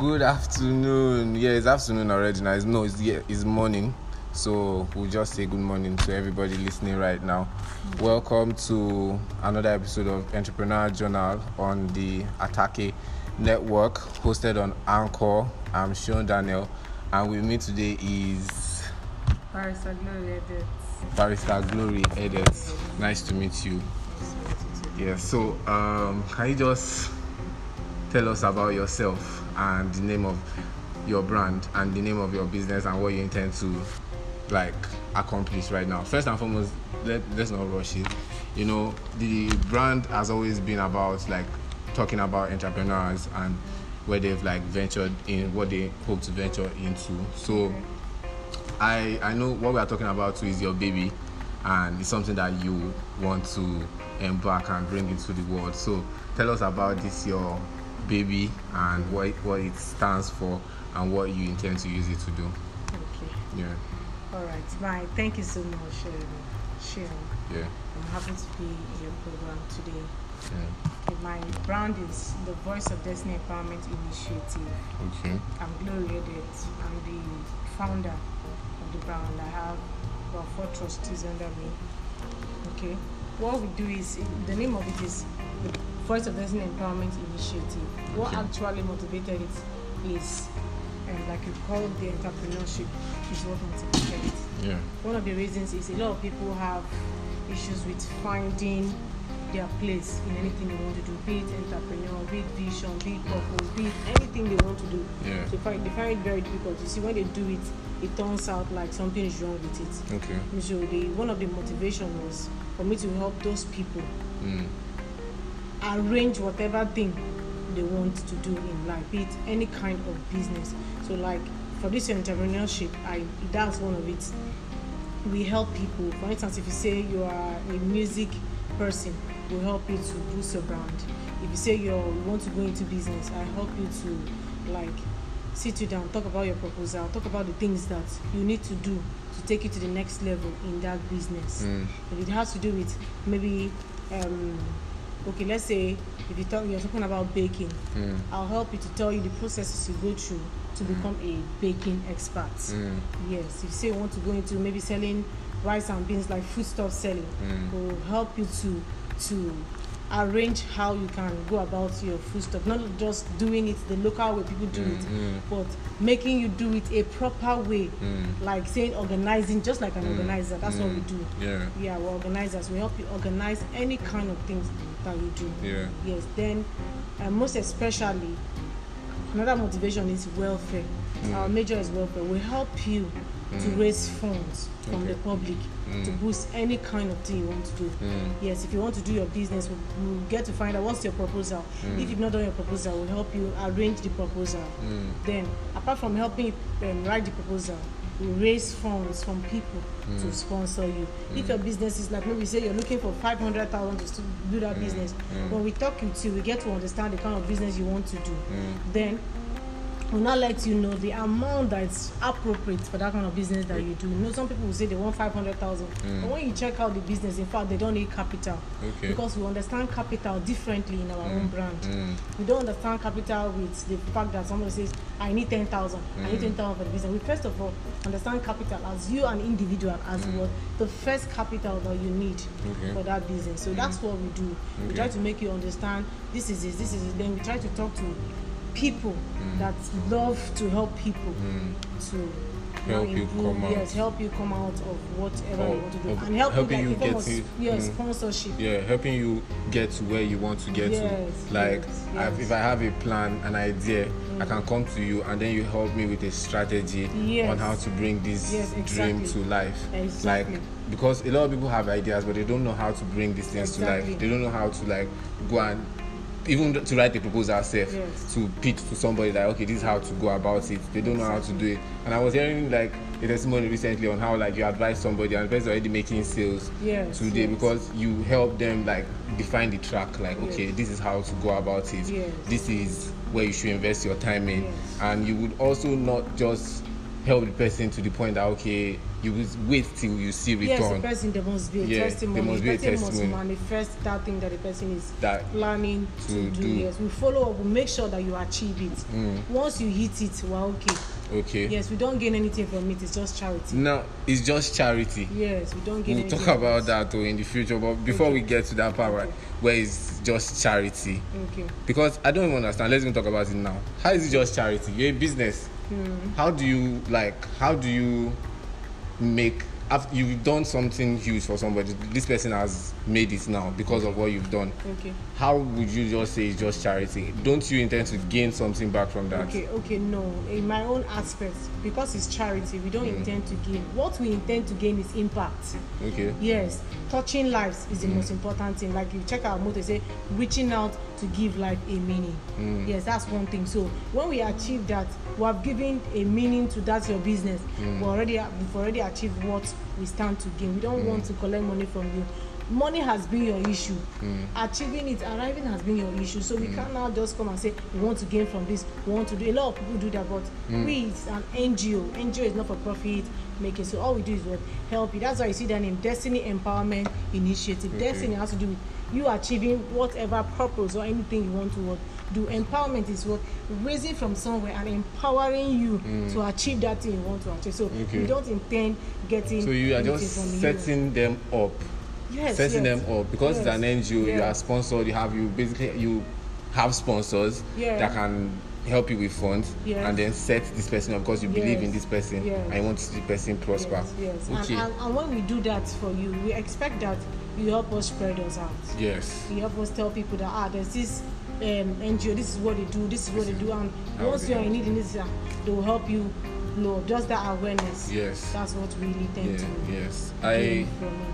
Good afternoon. Yeah, it's afternoon already now. It's, no, it's yeah, it's morning. So we'll just say good morning to everybody listening right now. Welcome to another episode of Entrepreneur Journal on the Atake Network, hosted on Anchor. I'm Sean Daniel, and with me today is Barrister Glory Edit. Glory Edit. Nice to meet you. Yeah. So, um, can you just tell us about yourself and the name of your brand and the name of your business and what you intend to like accomplish right now. First and foremost let, let's not rush it. You know the brand has always been about like talking about entrepreneurs and where they've like ventured in what they hope to venture into. So i i know what we are talking about too is your baby and it's something that you want to embark and bring into the world. So tell us about this your baby and what it, what it stands for and what you intend to use it to do Okay. yeah All right. Bye. Thank you so much, um, Sharon. yeah I'm happy to be in your program today. yeah my brand is the Voice of Destiny Empowerment Initiative. okay I'm Glory Edit. I'm the founder of the brand. I have about four trustees under me. Okay. What we do is the name of it is Voice of Destiny Empowerment Initiative. What Okay. actually motivated it is, um, like you call it, the entrepreneurship is what motivated it. yeah One of the reasons is a lot of people have issues with finding their place in anything they want to do, be it entrepreneur, be it vision, be it purpose, be it anything they want to do. yeah They find, they find it very difficult. You see, when they do it, it turns out like something is wrong with it. okay So the one of the motivation was for me to help those people mm. Arrange whatever thing they want to do in life, be it any kind of business. So like for this entrepreneurship, I that's one of it. We help people. For instance, if you say you are a music person, we help you to boost your brand. If you say you want to go into business, I help you to like sit you down, talk about your proposal, talk about the things that you need to do to take you to the next level in that business. Mm. If it has to do with maybe um, okay let's say if you talk you're talking about baking Mm. i'll help you to tell you the processes you go through to become a baking expert Mm. yes if you say you want to go into maybe selling rice and beans like foodstuff selling Mm. will help you to to arrange how you can go about your foodstuff not just doing it the local way people do it Mm. but making you do it a proper way Mm. like saying organizing just like an Mm. organizer that's what we Mm. do yeah yeah we're organizers we help you organize any kind of things that you do yeah yes then uh, most especially another motivation is welfare Mm. our major is welfare we help you to Mm. raise funds from Okay. the public to Mm. boost any kind of thing you want to do Mm. yes if you want to do your business we we'll get to find out what's your proposal Mm. if you've not done your proposal we'll help you arrange the proposal Mm. then apart from helping um, write the proposal raise funds from people to Mm. sponsor you if Mm. your business is like maybe say you're looking for 500000 to do that Mm. business Mm. when we talk with you we get to understand the kind of business you want to do Mm. then we'll now let you know the amount that's appropriate for that kind of business that you do. You know some people will say they want 500000 Mm. but when you check out the business in fact they don't need capital. Okay. Because we understand capital differently in our own Mm. brand. Mm. we don't understand capital with the fact that somebody says i need 10000 i need Mm. 10000 for the business. We first of all understand capital as you an individual as Mm. what the first capital that you need okay. for that business. So that's what we do. We try to make you understand this is it this is it. Then we try to talk to people Mm. that love to help people Mm. to Help you improve, come out. yes help you come out of whatever Of- you want to do and help helping you you like get to- yes mm. sponsorship yeah helping you get to where you want to get Yes, to like yes, I've, yes. if i have a plan an idea i can come to you and then you help me with a strategy on how to bring this Yes, dream to life Exactly. like because a lot of people have ideas but they don't know how to bring these things to life they don't know how to like go and even to write the proposal self Yes. to pitch to somebody like okay this is how to go about it. They don't know how to do it. And i was hearing like a testimony recently on how like you advise somebody and the person already making sales yes today yes. because you help them like define the track like okay this is how to go about it. This is where you should invest your time in. And you would also not just help the person to the point that okay you will wait till you see Yes, the return. person there must be a Yeah, there testimony. must the be a testimony. must manifest that thing that the person is That- planning to, to do. do. Yes, we follow up. We make sure that you achieve it. Mm. Once you hit it, we're okay. okay. Yes, we don't gain anything from it. It's just charity. Now it's just charity. Yes, we don't gain We'll talk about that though in the future, but before we get to that part right, where it's just charity, Okay. because I don't even understand. Let's even talk about it now. How is it just charity? You're a business. Hmm. How do you like? How do you make? After you've done something huge for somebody, this person has made it now because of what you've done. Okay. How would you just say it's just charity? Don't you intend to gain something back from that? Okay, okay, no. In my own aspect, because it's charity, we don't intend to gain. What we intend to gain is impact. Okay. Yes, touching lives is the Mm. most important thing. Like you check our motto, say reaching out to give life a meaning. Mm. Yes, that's one thing. So when we achieve that, we have given a meaning to that your business. Mm. We already have, we've already achieved what we stand to gain. We don't want to collect money from you. Money has been your issue. Mm. Achieving it, arriving has been your issue. So we can't now just come and say we want to gain from this. We want to do. A lot of people do that, but Mm. we it's an NGO. NGO is not for profit making. So all we do is what help you. That's why you see that name Destiny Empowerment Initiative. Destiny has to do with you achieving whatever purpose or anything you want to what do. Empowerment is what raising from somewhere and empowering you to achieve that thing you want to achieve. So Mm. Okay. we don't intend getting. So you are just you. setting them up yes, setting yes. them up because it's an NGO. You are sponsored. You have you basically you have sponsors Yeah. that can help you with funds Yes. and then set this person up because you believe in this person Yes. and you want to see the person prosper. Yes, yes. Okay. And, and, and when we do that for you, we expect that you help us spread us out. yes. You help us tell people that ah, there's this um, NGO, this is what they do, this is what they do, and once you are in need in this, they will help you up. Just that awareness. Yes. That's what really tend Yeah, to. yes. I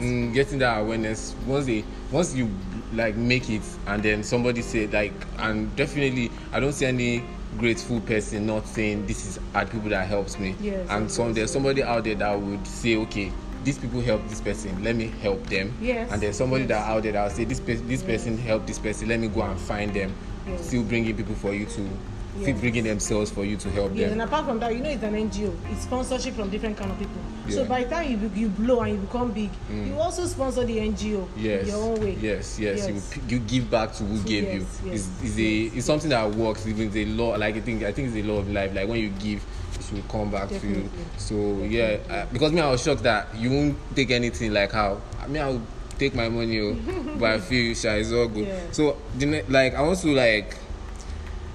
mm, getting that awareness once they once you like make it and then somebody say like and definitely I don't see any grateful person not saying this is are people that helps me. Yes, and some there's somebody out there that would say okay these people help this person let me help them Yes, and there's somebody yes. that out there that will say this pe- this Yes. person help this person let me go and find them Yes. still bringing people for you to still Yes. bringing themselves for you to help Yes, them and apart from that, you know it's an NGO. It's sponsorship from different kind of people. So Yeah. by the time you you blow and you become big, you also sponsor the NGO yes in your own way. yes yes, Yes. You, you give back to who gave yes, you yes, it's, it's a yes, it's something that works even a law like i think i think it's a law of life like when you give it should come back to you Definitely. so yeah uh, because me i was shocked that you won't take anything like how i mean i'll take my money oh, but i feel sure it's all good Yeah. so the like i to like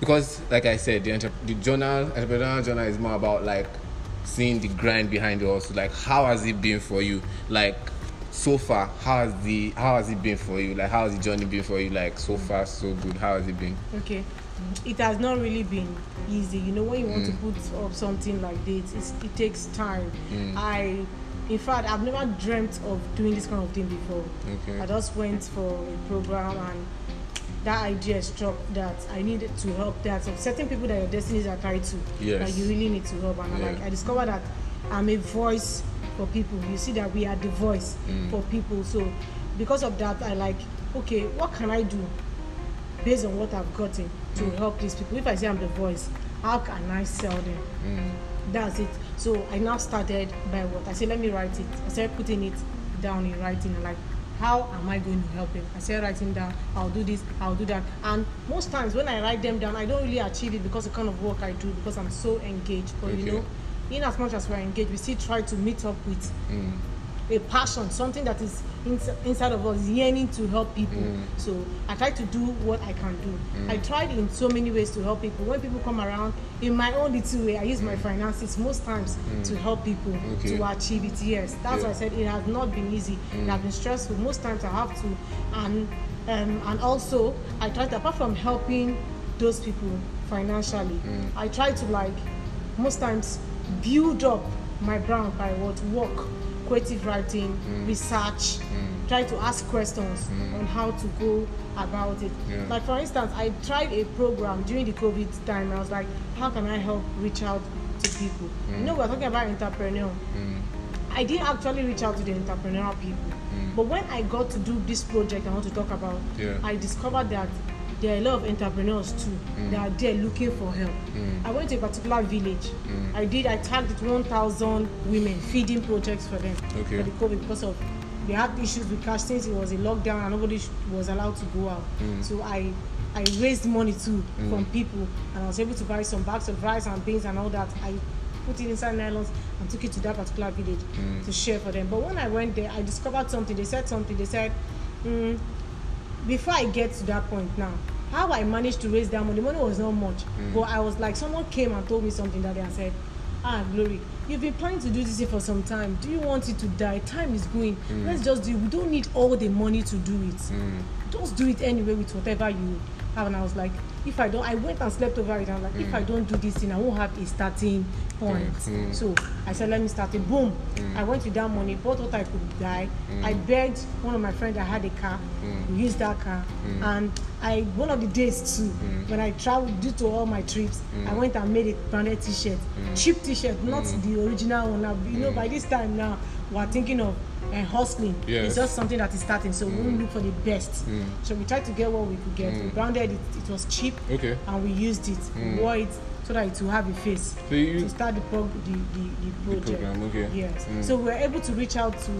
because like i said the, entre- the journal entrepreneurial journal is more about like seeing the grind behind it also like how has it been for you like so far how has the how has it been for you like how has the journey been for you like so far so good how has it been Okay. It has not really been easy. You know, when you want Mm. to put up something like this, it's, it takes time. Mm. I, in fact, I've never dreamt of doing this kind of thing before. okay I just went for a program and that idea struck that I needed to help that of certain people that your destinies are tied to. Yes. That you really need to help. And I Yeah. like I discovered that I'm a voice for people. You see that we are the voice Mm. for people. So because of that I like, okay, what can I do based on what I've gotten to Mm. help these people? If I say I'm the voice, how can I sell them? Mm. That's it. So I now started by what I said. Let me write it. I started putting it down in writing. And like, how am I going to help them? I started writing down. I'll do this. I'll do that. And most times when I write them down, I don't really achieve it because the kind of work I do because I'm so engaged. But you know, in as much as we're engaged, we still try to meet up with Mm. a passion, something that is ins- inside of us, yearning to help people. Mm. So I try to do what I can do. I tried in so many ways to help people. When people come around, in my own little way, I use my finances most times to help people Mm. Okay. to achieve it. Yes, that's why I said it has not been easy. It has been stressful. Most times I have to, and um, and also I tried apart from helping those people financially, Mm. I try to like most times build up my brand by what work creative writing Mm. research try to ask questions on how to go about it Yeah. like for instance i tried a program during the covid time i was like how can i help reach out to people you know we're talking about entrepreneur Mm. i didn't actually reach out to the entrepreneurial people but when i got to do this project i want to talk about Yeah. i discovered that there are a lot of entrepreneurs too Mm. that are there looking for help. I went to a particular village. Mm. I did. I tagged 1,000 women feeding projects for them Okay. for the COVID because of they had issues with cash since it was a lockdown and nobody was allowed to go out. Mm. So I I raised money too from people and I was able to buy some bags of rice and beans and all that. I put it inside nylons and took it to that particular village Mm. to share for them. But when I went there, I discovered something. They said something. They said, mm, before I get to that point now, how I managed to raise that money, the money was not much. But I was like, someone came and told me something that day and said, Ah, Glory, you've been planning to do this for some time. Do you want it to die? Time is going. Let's just do it. We don't need all the money to do it. Mm. Just do it anyway with whatever you have. And I was like, if I don't, I went and slept over it. I'm like, if I don't do this thing, I won't have a starting point. Mm. So I said, let me start it. Boom. I went with that money, bought what I could buy. I begged one of my friends that had a car. We used that car. And I, one of the days too, when I traveled due to all my trips, I went and made a branded t-shirt. Cheap t-shirt, not the original one. Now, you know, by this time now, we're thinking of uh, hustling. Yes. It's just something that is starting, so we won't mm. look for the best. Mm. So we tried to get what we could get. We mm. branded it, it was cheap, Okay. and we used it, we wore it so that it will have a face So you to start the, prog- the, the, the project. program, okay. Yes. Mm. So we were able to reach out to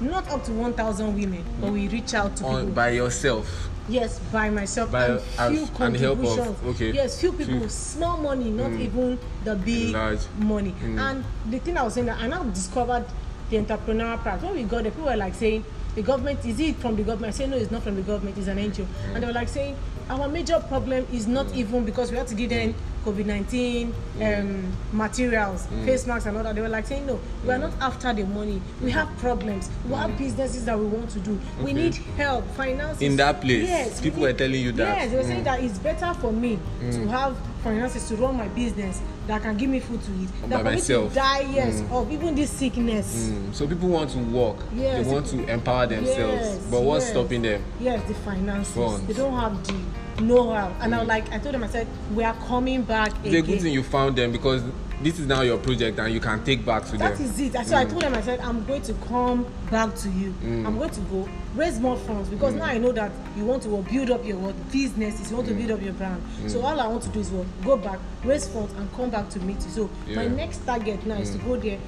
not up to 1,000 women, but we reach out to people. by yourself. Yes, by myself By- and few as- and help of- contributions. okay. Yes, few people, Few. small money, not even the big Large. money. And the thing I was saying that I now discovered the entrepreneurial part. When we got there, people were like saying, the government, is it from the government? I said, no, it's not from the government, it's an NGO. And they were like saying, our major problem is not even because we had to give them COVID 19 um, materials, face masks, and all that. They were like saying, no, we are not after the money. We have problems. We have businesses that we want to do. We need help, finances. In that place, Yes. people we were telling you that. Yes, they were saying Mm. that it's better for me to have finances to run my business that can give me food to eat. By Than for myself. me to die, yes, of even this sickness. Mm. So people want to work. Yes. They want to empower themselves. Yes, but what's yes. stopping them? Yes, the finances. Funds. They don't have the know-how. And I was like, I told them, I said, we are coming back again. good thing you found them because this is now your project and you can take back to That them. is it. So I told them, I said, I'm going to come back to you. I'm going to go raise more funds because now I know that you want to build up your what, business, you want to build up your brand. So all I want to do is what, go back, raise funds, and come back to meet you. So my Yeah. next target now is to go there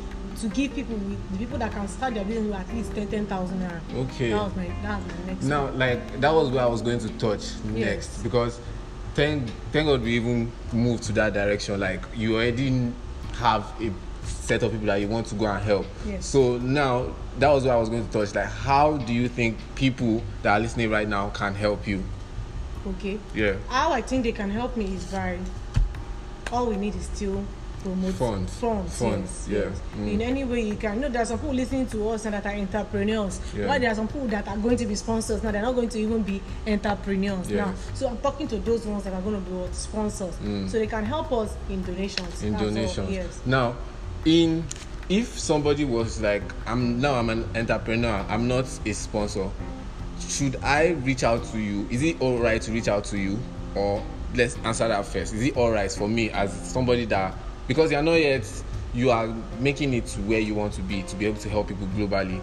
to give people with the people that can start their business with at least 10 10,000 naira. Okay. That was my that was my next. Now, like that was where I was going to touch Yes. next because thank thank God we even moved to that direction. Like you already have a set of people that you want to go and help. Yes. So now that was what I was going to touch. Like, how do you think people that are listening right now can help you? Okay. Yeah. How I think they can help me is by all we need is still promote Funds. Funds, Funds, yes, yeah. Mm. In any way you can. You know, there are some people listening to us and that are entrepreneurs. Yeah. While there are some people that are going to be sponsors now, they're not going to even be entrepreneurs now. Yes. So I'm talking to those ones that are going to be sponsors. Mm. So they can help us in donations. in That's all, donations. Yes. Now, in if somebody was like, I'm now I'm an entrepreneur, I'm not a sponsor. Should I reach out to you? Is it all right to reach out to you, or let's answer that first? Is it all right for me as somebody that because you're not yet you are making it to where you want to be to be able to help people globally.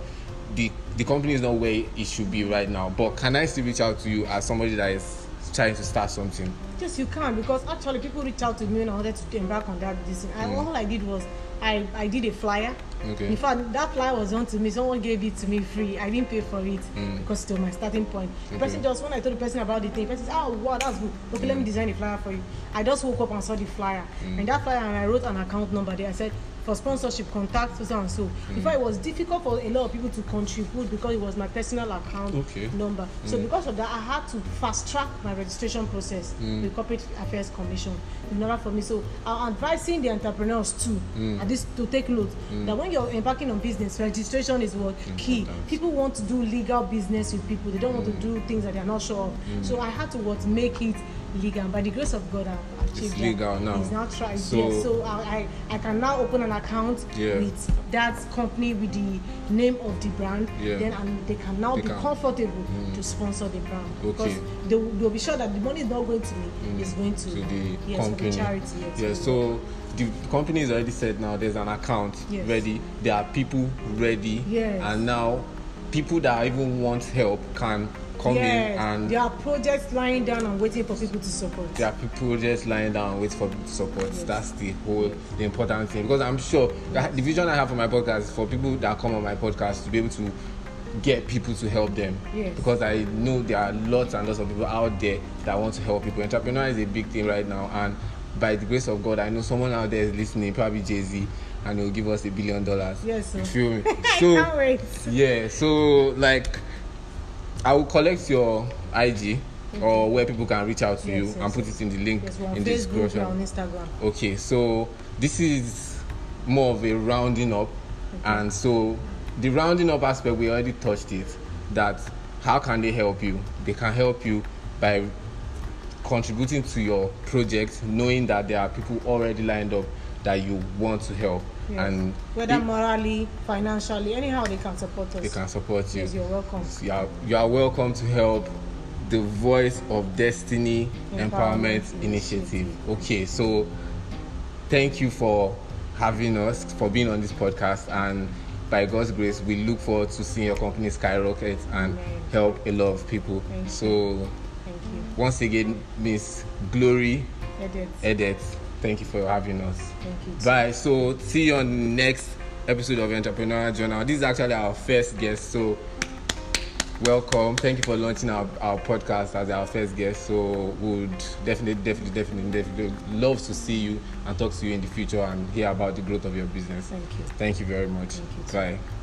The the company is not where it should be right now, but can I still reach out to you as somebody that is trying to start something? Yes, you can because actually people reach out to me when I wanted to embark on that this thing. I, Mm. all I did was I, I did a flyer. Okay. In fact, that flyer was on to me. Someone gave it to me free. I didn't pay for it Mm. because it was my starting point. The Okay. person just when I told the person about the thing, the person said, "Oh wow, that's good. Okay, Mm. let me design the flyer for you." I just woke up and saw the flyer, and that flyer, and I wrote an account number there. I said. For sponsorship, contact so and so. Mm. In fact, it was difficult for a lot of people to contribute because it was my personal account Okay. number. So because of that, I had to fast track my registration process Mm. with Corporate Affairs Commission in order for me. So I'm advising the entrepreneurs too, Mm. at this to take note that when you're embarking on business, registration is what key. People want to do legal business with people. They don't want to do things that they're not sure of. So I had to what make it legal. And by the grace of God, achieved It's legal now. It's now tried. So-. So I, I I can now open an account Yeah. with that company with the name of the brand. Yeah. Then and they can now They be can. comfortable mm. to sponsor the brand because Okay. they will, they'll be sure that the money is not going to me. Mm. It's going to, to the yes, company. for the charity. Yes. Yeah, so the company is already said now there's an account Yes. ready, there are people ready, Yes. and now people that even want help can come in yes, and there are projects lying down and waiting for people to support. there are people just lying down and wait for people to support. Yes. That's the whole the important thing because I'm sure that the vision I have for my podcast is for people that come on my podcast to be able to get people to help them. Yes. Because I know there are lots and lots of people out there that want to help people. Entrepreneur is a big thing right now, and by the grace of God, I know someone out there is listening, probably Jay Z, and he'll give us a billion dollars. Yes, sir. You feel me? I So yeah, so like I will collect your IG or where people can reach out to Yes, you yes, and put it in the link in the Facebook, description. on Instagram. Okay, so this is more of a rounding up, and so the rounding up aspect we already touched it. That how can they help you? They can help you by contributing to your project, knowing that there are people already lined up that you want to help, Yes. and Whether morally, financially, anyhow they can support us. they can support you. Yes, you're welcome. you are, you are welcome to help the voice of destiny empowerment, Empowerment initiative Initiative. okay so thank you for having us for being on this podcast and by god's grace we look forward to seeing your company skyrocket and Amen. help a lot of people Thank so Thank you. once again miss glory Edit. edit thank you for having us Thank you. too. Bye. So see you on the next episode of Entrepreneur Journal. This is actually our first guest, so welcome. Thank you for launching our, our podcast as our first guest. So would definitely, definitely, definitely, definitely love to see you and talk to you in the future and hear about the growth of your business. Thank you. Thank you very much. Thank you. Bye.